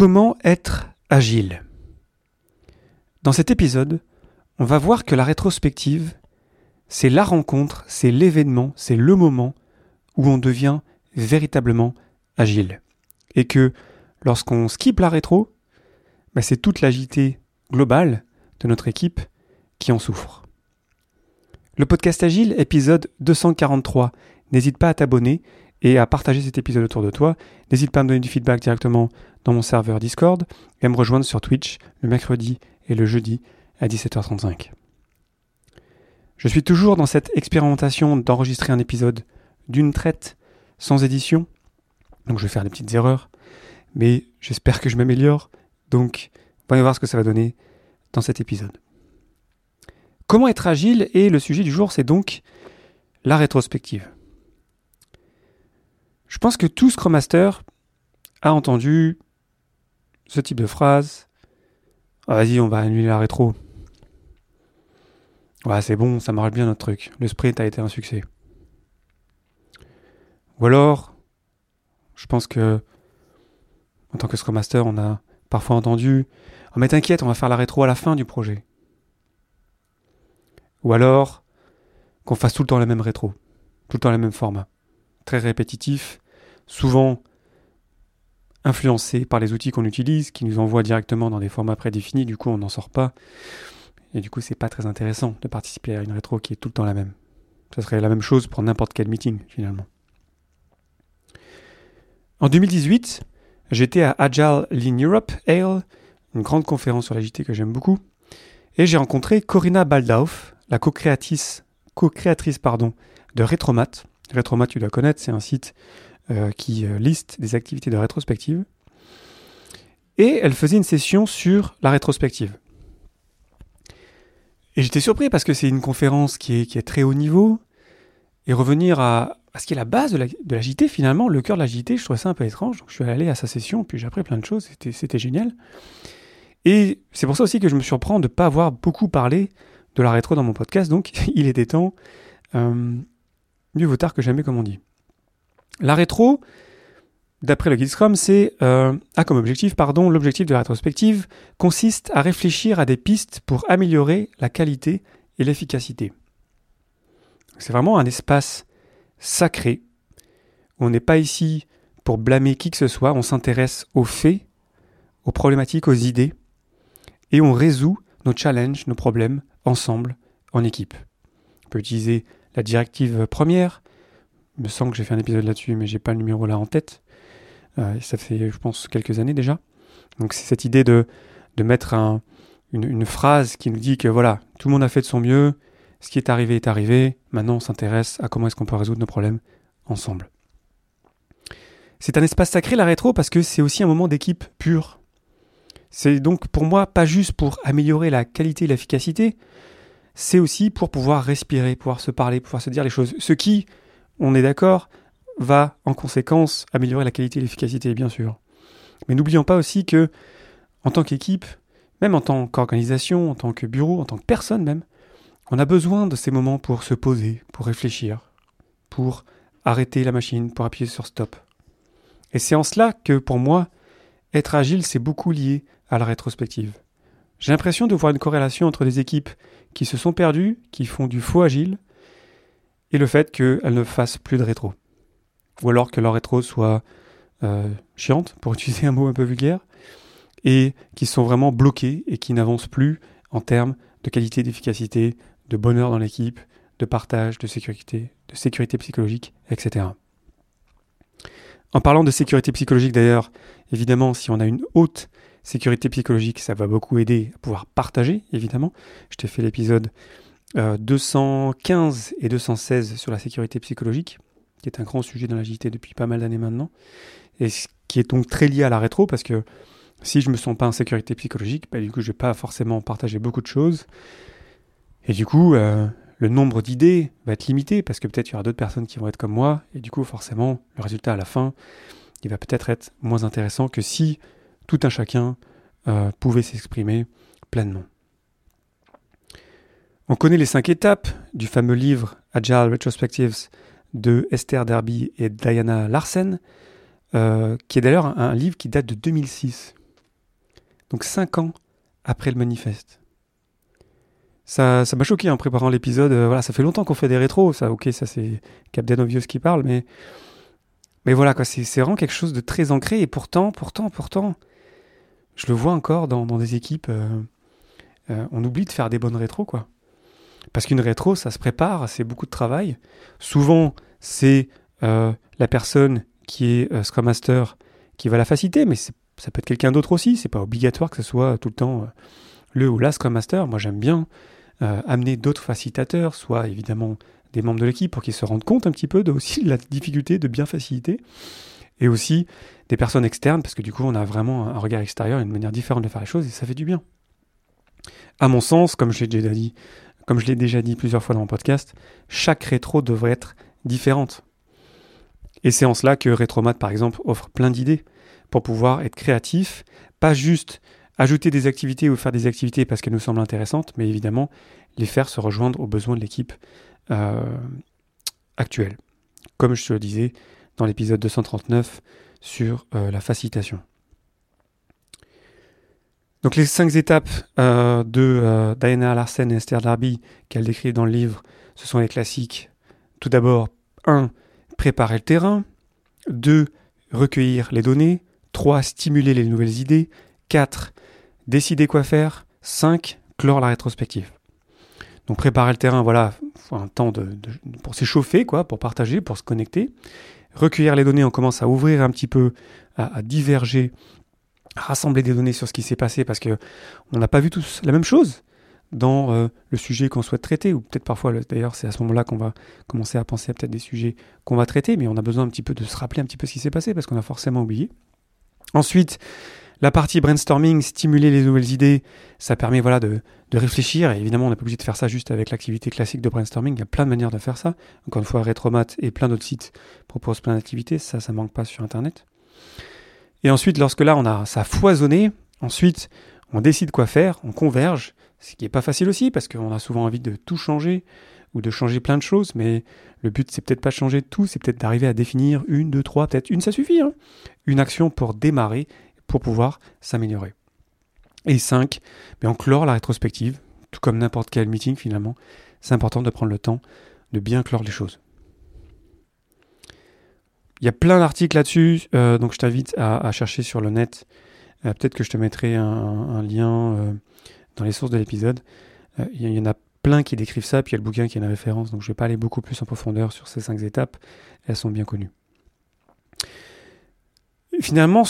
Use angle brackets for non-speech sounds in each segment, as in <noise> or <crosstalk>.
Comment être agile? Dans cet épisode, on va voir que la rétrospective, c'est la rencontre, c'est l'événement, c'est le moment où on devient véritablement agile. Et que lorsqu'on skip la rétro, bah, c'est toute l'agilité globale de notre équipe qui en souffre. Le podcast Agile, épisode 243. N'hésite pas à t'abonner et à partager cet épisode autour de toi. N'hésite pas à me donner du feedback directement dans mon serveur Discord et me rejoindre sur Twitch le mercredi et le jeudi à 17h35. Je suis toujours dans cette expérimentation d'enregistrer un épisode d'une traite sans édition. Donc je vais faire des petites erreurs, mais j'espère que je m'améliore. Donc voyons voir ce que ça va donner dans cet épisode. Comment être agile Et le sujet du jour, c'est donc la rétrospective. Je pense que tout Scrum Master a entendu ce type de phrase. Ah, vas-y, on va annuler la rétro. Ouais, c'est bon, ça marche bien notre truc. Le sprint a été un succès. Ou alors, je pense que, en tant que Scrum Master, on a parfois entendu Oh, mais t'inquiète, on va faire la rétro à la fin du projet. Ou alors, qu'on fasse tout le temps la même rétro, tout le temps le même format. Très répétitif, souvent influencé par les outils qu'on utilise, qui nous envoient directement dans des formats prédéfinis, du coup on n'en sort pas. Et du coup c'est pas très intéressant de participer à une rétro qui est tout le temps la même. Ce serait la même chose pour n'importe quel meeting finalement. En 2018, j'étais à Agile Lean Europe, ALE, une grande conférence sur l'agilité que j'aime beaucoup, et j'ai rencontré Corinna Baldauf, la co-créatrice, pardon, de Retromat. Retromat, tu dois connaître, c'est un site euh, qui euh, liste des activités de rétrospective. Et elle faisait une session sur la rétrospective. Et j'étais surpris parce que c'est une conférence qui est, qui est, très haut niveau. Et revenir à, ce qui est la base de l'agilité, finalement, le cœur de l'agilité, je trouvais ça un peu étrange. Donc je suis allé à sa session, puis j'ai appris plein de choses, c'était génial. Et c'est pour ça aussi que je me surprends de ne pas avoir beaucoup parlé de la rétro dans mon podcast, donc <laughs> il était temps. Euh, mieux vaut tard que jamais, comme on dit. La rétro, d'après le guide Scrum, c'est euh, a comme objectif, pardon, l'objectif de la rétrospective consiste à réfléchir à des pistes pour améliorer la qualité et l'efficacité. C'est vraiment un espace sacré on n'est pas ici pour blâmer qui que ce soit, on s'intéresse aux faits, aux problématiques, aux idées, et on résout nos challenges, nos problèmes ensemble, en équipe. On peut utiliser la directive première, me semble que j'ai fait un épisode là-dessus, mais j'ai pas le numéro là en tête. Euh, ça fait, je pense, quelques années déjà. Donc c'est cette idée de, de mettre un, une, une, phrase qui nous dit que voilà, tout le monde a fait de son mieux, ce qui est arrivé est arrivé, maintenant on s'intéresse à comment est-ce qu'on peut résoudre nos problèmes ensemble. C'est un espace sacré la rétro parce que c'est aussi un moment d'équipe pure. C'est donc pour moi pas juste pour améliorer la qualité et l'efficacité, c'est aussi pour pouvoir respirer, pouvoir se parler, pouvoir se dire les choses. Ce qui, on est d'accord, va en conséquence améliorer la qualité et l'efficacité, bien sûr. Mais n'oublions pas aussi que, en tant qu'équipe, même en tant qu'organisation, en tant que bureau, en tant que personne même, on a besoin de ces moments pour se poser, pour réfléchir, pour arrêter la machine, pour appuyer sur stop. Et c'est en cela que, pour moi, être agile, c'est beaucoup lié à la rétrospective. J'ai l'impression de voir une corrélation entre des équipes qui se sont perdues, qui font du faux agile, et le fait qu'elles ne fassent plus de rétro. Ou alors que leur rétro soit euh, chiante, pour <laughs> utiliser un mot un peu vulgaire, et qui sont vraiment bloquées et qui n'avancent plus en termes de qualité, d'efficacité, de bonheur dans l'équipe, de partage, de sécurité, de sécurité psychologique, etc. En parlant de sécurité psychologique d'ailleurs, évidemment, si on a une haute sécurité psychologique, ça va beaucoup aider à pouvoir partager, évidemment. Je t'ai fait l'épisode 215 euh, et 216 sur la sécurité psychologique, qui est un grand sujet dans l'agilité depuis pas mal d'années maintenant, et qui est donc très lié à la rétro, parce que si je me sens pas en sécurité psychologique, bah, du coup je vais pas forcément partager beaucoup de choses, et du coup euh, le nombre d'idées va être limité, parce que peut-être il y aura d'autres personnes qui vont être comme moi, et du coup forcément le résultat à la fin, il va peut-être être moins intéressant que si tout un chacun euh, pouvait s'exprimer pleinement. On connaît les cinq étapes du fameux livre Agile Retrospectives de Esther Derby et Diana Larsen, euh, qui est d'ailleurs un, livre qui date de 2006. Donc cinq ans après le manifeste. Ça, m'a choqué en préparant l'épisode. Euh, voilà, ça fait longtemps qu'on fait des rétros. Ça, ok, ça c'est Captain Obvious qui parle, mais voilà quoi, c'est vraiment quelque chose de très ancré. Et pourtant, pourtant, pourtant, je le vois encore dans, des équipes. Euh, on oublie de faire des bonnes rétros quoi. Parce qu'une rétro, ça se prépare, c'est beaucoup de travail. Souvent, c'est la personne qui est Scrum Master qui va la faciliter, mais ça peut être quelqu'un d'autre aussi. C'est pas obligatoire que ce soit tout le temps le ou la Scrum Master. Moi, j'aime bien euh, amener d'autres facilitateurs, soit évidemment des membres de l'équipe pour qu'ils se rendent compte un petit peu de aussi la difficulté de bien faciliter, et aussi des personnes externes, parce que du coup on a vraiment un regard extérieur, une manière différente de faire les choses, et ça fait du bien. À mon sens, comme je l'ai déjà dit, comme je l'ai déjà dit plusieurs fois dans mon podcast, chaque rétro devrait être différente. Et c'est en cela que Retromat, par exemple, offre plein d'idées pour pouvoir être créatif, pas juste ajouter des activités ou faire des activités parce qu'elles nous semblent intéressantes, mais évidemment les faire se rejoindre aux besoins de l'équipe euh, actuelle. Comme je te le disais dans l'épisode 239 sur euh, la facilitation. Donc les cinq étapes euh, de Diana Larsen et Esther Darby qu'elle décrit dans le livre, ce sont les classiques. Tout d'abord, 1. Préparer le terrain. 2. Recueillir les données. 3. Stimuler les nouvelles idées. 4 décider quoi faire. 5. Clore la rétrospective. Donc préparer le terrain, voilà, faut un temps pour s'échauffer, quoi, pour partager, pour se connecter. Recueillir les données, on commence à ouvrir un petit peu, à, diverger, rassembler des données sur ce qui s'est passé, parce que on n'a pas vu tous la même chose dans euh, le sujet qu'on souhaite traiter, ou peut-être parfois, d'ailleurs, c'est à ce moment-là qu'on va commencer à penser à peut-être des sujets qu'on va traiter, mais on a besoin un petit peu de se rappeler un petit peu ce qui s'est passé, parce qu'on a forcément oublié. Ensuite, la partie brainstorming, stimuler les nouvelles idées, ça permet voilà de, réfléchir. Et évidemment, on n'est pas obligé de faire ça juste avec l'activité classique de brainstorming. Il y a plein de manières de faire ça. Encore une fois, Retromat et plein d'autres sites proposent plein d'activités. Ça, ça manque pas sur Internet. Et ensuite, lorsque là, on a ça foisonné, ensuite, on décide quoi faire, on converge, ce qui n'est pas facile aussi parce qu'on a souvent envie de tout changer ou de changer plein de choses, mais le but c'est peut-être pas de changer tout, c'est peut-être d'arriver à définir une, deux, trois, peut-être une ça suffit, hein. une action pour démarrer pour pouvoir s'améliorer. Et 5, mais on clore la rétrospective, tout comme n'importe quel meeting finalement, c'est important de prendre le temps de bien clore les choses. Il y a plein d'articles là-dessus, euh, donc je t'invite à, chercher sur le net. Euh, peut-être que je te mettrai un, lien euh, dans les sources de l'épisode. il y en a plein qui décrivent ça, puis il y a le bouquin qui a une référence, donc je ne vais pas aller beaucoup plus en profondeur sur ces cinq étapes. Elles sont bien connues finalement,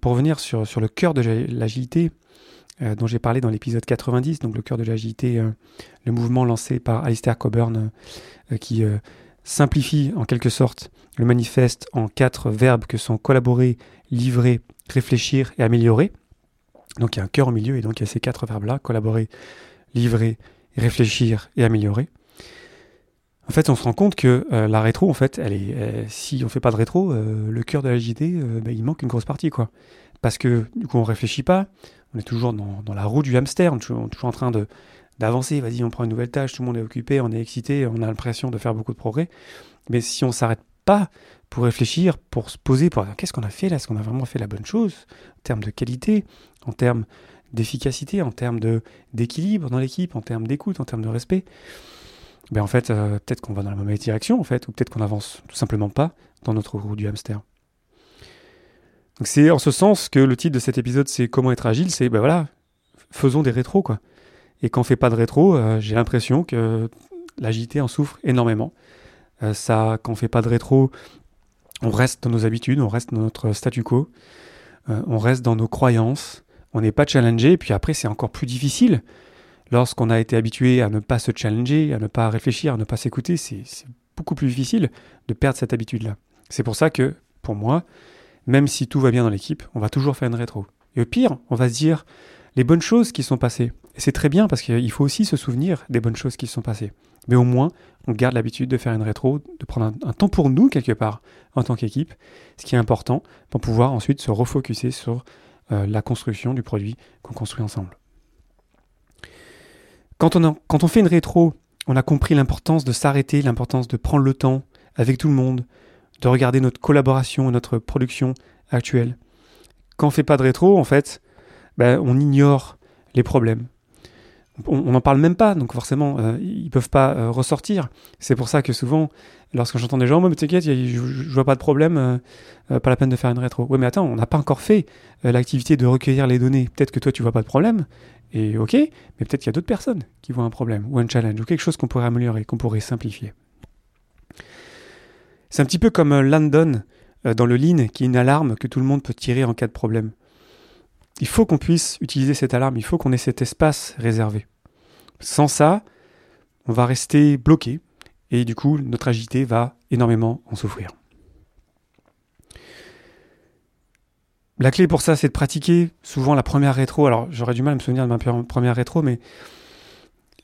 pour revenir sur, sur le cœur de l'agilité, dont j'ai parlé dans l'épisode 90, donc le cœur de l'agilité, le mouvement lancé par Alistair Coburn, qui simplifie en quelque sorte le manifeste en quatre verbes que sont collaborer, livrer, réfléchir et améliorer. Donc il y a un cœur au milieu et donc il y a ces quatre verbes-là, collaborer, livrer, réfléchir et améliorer. En fait, on se rend compte que euh, la rétro, en fait, est, si on fait pas de rétro, euh, le cœur de la JD, euh, bah, il manque une grosse partie, quoi. Parce que du coup, on réfléchit pas, on est toujours dans, la roue du hamster, on est toujours, en train de d'avancer. Vas-y, on prend une nouvelle tâche, tout le monde est occupé, on est excité, on a l'impression de faire beaucoup de progrès. Mais si on s'arrête pas pour réfléchir, pour se poser, pour qu'est-ce qu'on a fait là, est-ce qu'on a vraiment fait la bonne chose en termes de qualité, en termes d'efficacité, en termes d'équilibre dans l'équipe, en termes d'écoute, en termes de respect? Ben en fait, euh, peut-être qu'on va dans la mauvaise direction, en fait, ou peut-être qu'on avance tout simplement pas dans notre roue du hamster. C'est en ce sens que le titre de cet épisode, c'est Comment être agile, c'est ben voilà, faisons des rétros, quoi. Et quand on fait pas de rétro, euh, j'ai l'impression que l'agilité en souffre énormément. Euh, ça, quand on fait pas de rétro, on reste dans nos habitudes, on reste dans notre statu quo, on reste dans nos croyances, on n'est pas challengé, et puis après c'est encore plus difficile lorsqu'on a été habitué à ne pas se challenger, à ne pas réfléchir, à ne pas s'écouter, c'est beaucoup plus difficile de perdre cette habitude-là. C'est pour ça que, pour moi, même si tout va bien dans l'équipe, on va toujours faire une rétro. Et au pire, on va se dire les bonnes choses qui sont passées. Et c'est très bien parce qu'il faut aussi se souvenir des bonnes choses qui sont passées. Mais au moins, on garde l'habitude de faire une rétro, de prendre un, temps pour nous quelque part en tant qu'équipe, ce qui est important pour pouvoir ensuite se refocuser sur euh, la construction du produit qu'on construit ensemble. Quand on, fait une rétro, on a compris l'importance de s'arrêter, l'importance de prendre le temps avec tout le monde, de regarder notre collaboration, notre production actuelle. Quand on fait pas de rétro, en fait, ben, on ignore les problèmes. On n'en parle même pas, donc forcément, euh, ils ne peuvent pas euh, ressortir. C'est pour ça que souvent, lorsque j'entends des gens, moi, mais t'inquiète, je, vois pas de problème, pas la peine de faire une rétro. Oui, mais attends, on n'a pas encore fait l'activité de recueillir les données. Peut-être que toi, tu vois pas de problème, et ok, mais peut-être qu'il y a d'autres personnes qui voient un problème, ou un challenge, ou quelque chose qu'on pourrait améliorer, qu'on pourrait simplifier. C'est un petit peu comme Landon dans le Lean, qui est une alarme que tout le monde peut tirer en cas de problème il faut qu'on puisse utiliser cette alarme, il faut qu'on ait cet espace réservé. Sans ça, on va rester bloqué et du coup, notre agilité va énormément en souffrir. La clé pour ça, c'est de pratiquer souvent la première rétro. Alors, j'aurais du mal à me souvenir de ma première rétro, mais,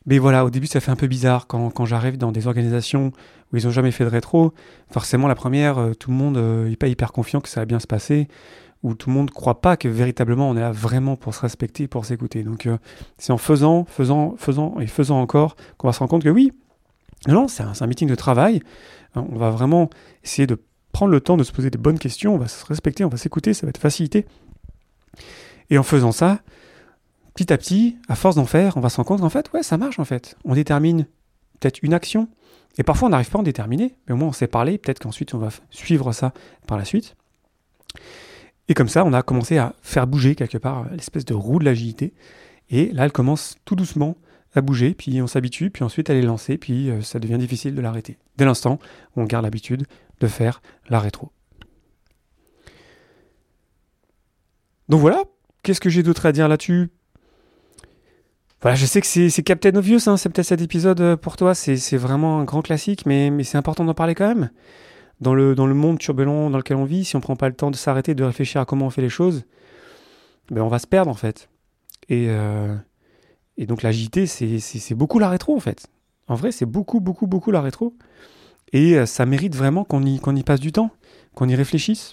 mais voilà, au début, ça fait un peu bizarre quand, quand j'arrive dans des organisations où ils n'ont jamais fait de rétro. Forcément, la première, euh, tout le monde n'est euh, pas hyper confiant que ça va bien se passer où tout le monde ne croit pas que véritablement on est là vraiment pour se respecter, pour s'écouter. Donc euh, c'est en faisant, faisant, faisant et faisant encore qu'on va se rendre compte que oui, non, c'est un, meeting de travail. Hein, on va vraiment essayer de prendre le temps de se poser des bonnes questions, on va se respecter, on va s'écouter, ça va être facilité. Et en faisant ça, petit à petit, à force d'en faire, on va se rendre compte qu'en fait, ouais, ça marche en fait. On détermine peut-être une action, et parfois on n'arrive pas à en déterminer, mais au moins on sait parler, peut-être qu'ensuite on va suivre ça par la suite. Et comme ça, on a commencé à faire bouger quelque part l'espèce de roue de l'agilité. Et là, elle commence tout doucement à bouger, puis on s'habitue, puis ensuite elle est lancée, puis euh, ça devient difficile de l'arrêter. Dès l'instant on garde l'habitude de faire la rétro. Donc voilà, qu'est-ce que j'ai d'autre à dire là-dessus? Voilà, je sais que c'est Captain Obvious, hein, c'est peut-être cet épisode euh, pour toi, c'est vraiment un grand classique, mais, mais c'est important d'en parler quand même dans le, dans le monde turbulent dans lequel on vit, si on ne prend pas le temps de s'arrêter, de réfléchir à comment on fait les choses, ben on va se perdre en fait. Et, euh, et donc l'agilité, c'est beaucoup la rétro en fait. En vrai, c'est beaucoup, beaucoup, beaucoup la rétro. Et euh, ça mérite vraiment qu'on y, y passe du temps, qu'on y réfléchisse.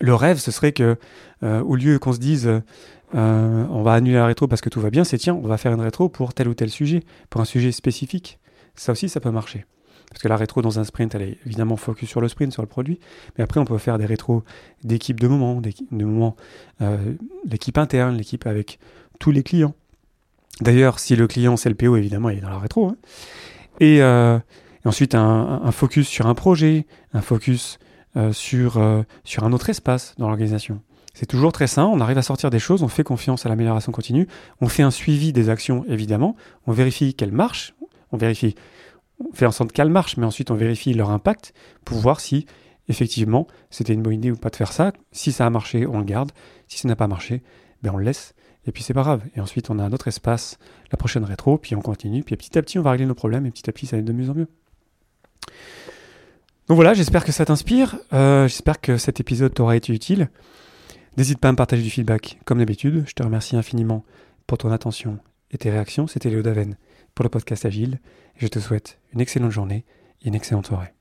Le rêve, ce serait que, euh, au lieu qu'on se dise on va annuler la rétro parce que tout va bien, c'est tiens, on va faire une rétro pour tel ou tel sujet, pour un sujet spécifique. Ça aussi, ça peut marcher. Parce que la rétro dans un sprint, elle est évidemment focus sur le sprint, sur le produit. Mais après, on peut faire des rétros d'équipe de moment, de moment, euh, l'équipe interne, l'équipe avec tous les clients. D'ailleurs, si le client c'est le PO, évidemment, il est dans la rétro. Hein. Euh, et, ensuite, un, focus sur un projet, un focus euh, sur, sur un autre espace dans l'organisation. C'est toujours très sain, on arrive à sortir des choses, on fait confiance à l'amélioration continue, on fait un suivi des actions évidemment, on vérifie qu'elles marchent, on vérifie on fait en sorte qu'elles marchent, mais ensuite on vérifie leur impact pour voir si effectivement c'était une bonne idée ou pas de faire ça. Si ça a marché, on le garde. Si ça n'a pas marché, ben on le laisse. Et puis c'est pas grave. Et ensuite on a un autre espace, la prochaine rétro, puis on continue. Puis petit à petit on va régler nos problèmes et petit à petit ça va être de mieux en mieux. Donc voilà, j'espère que ça t'inspire. Euh, j'espère que cet épisode t'aura été utile. N'hésite pas à me partager du feedback comme d'habitude. Je te remercie infiniment pour ton attention et tes réactions. C'était Léo Daven pour le podcast Agile. Je te souhaite une excellente journée et une excellente soirée.